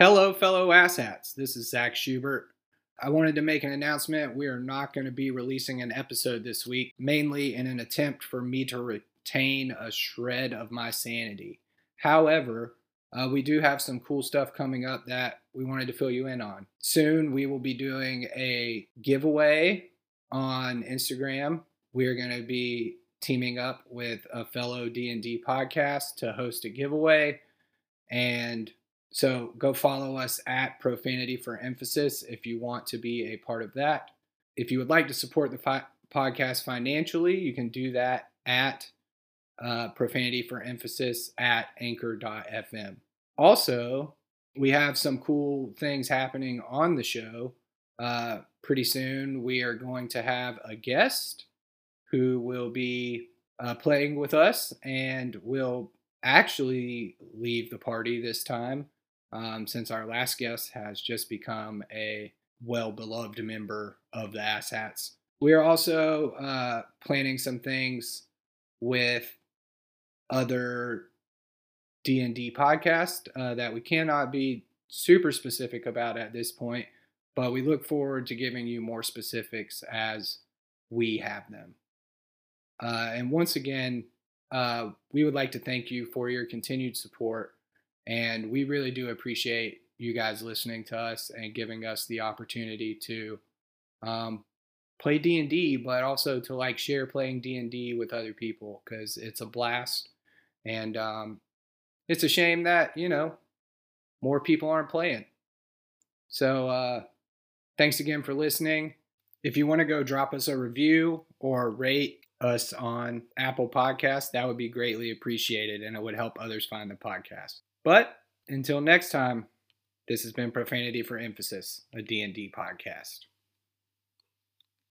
Hello, fellow asshats. This is Zach Schubert. I wanted to make an announcement. We are not going to be releasing an episode this week, mainly in an attempt for me to retain a shred of my sanity. However, uh, we do have some cool stuff coming up that we wanted to fill you in on. Soon, we will be doing a giveaway on Instagram. We are going to be teaming up with a fellow D&D podcast to host a giveaway and so go follow us at Profanity for Emphasis if you want to be a part of that. If you would like to support the fi- podcast financially, you can do that at uh, Profanity for Emphasis at anchor.fm. Also, we have some cool things happening on the show. Uh, pretty soon, we are going to have a guest who will be uh, playing with us and will actually leave the party this time um, since our last guest has just become a well beloved member of the Asshats. We are also uh, planning some things with other D&D podcasts uh, that we cannot be super specific about at this point, but we look forward to giving you more specifics as we have them. Uh, and once again, uh, we would like to thank you for your continued support. And we really do appreciate you guys listening to us and giving us the opportunity to um, play D&D, but also to like share playing D&D with other people because it's a blast. And um, it's a shame that, you know, more people aren't playing. So uh, thanks again for listening. If you want to go drop us a review or rate us on Apple Podcasts, that would be greatly appreciated and it would help others find the podcast. But until next time, this has been Profanity for Emphasis, a D&D podcast.